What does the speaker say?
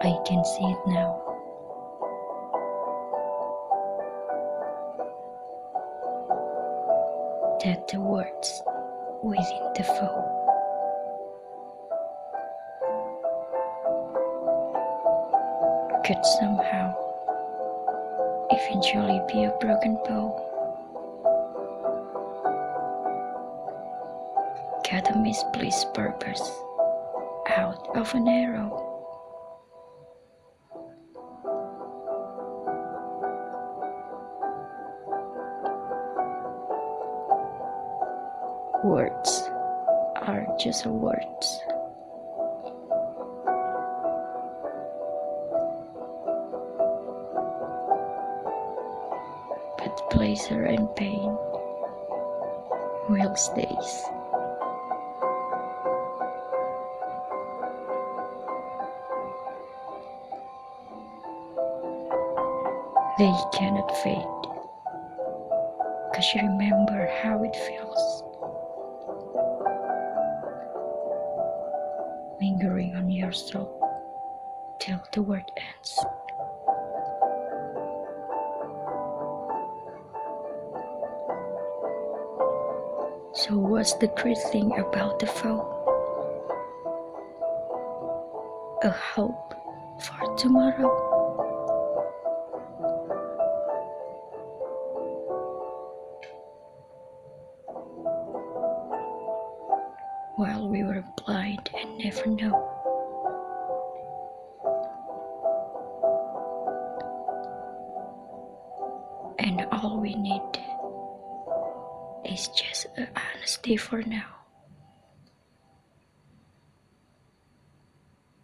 I can see it now. That the words within the foe could somehow eventually be a broken bow. Got a misplaced purpose out of an arrow. Words are just words. But pleasure and pain will stays. They cannot fade. Cause you remember how it feels. Lingering on your soul till the word ends. So, what's the great thing about the foe? A hope for tomorrow. While we were blind never know. And all we need is just honesty for now.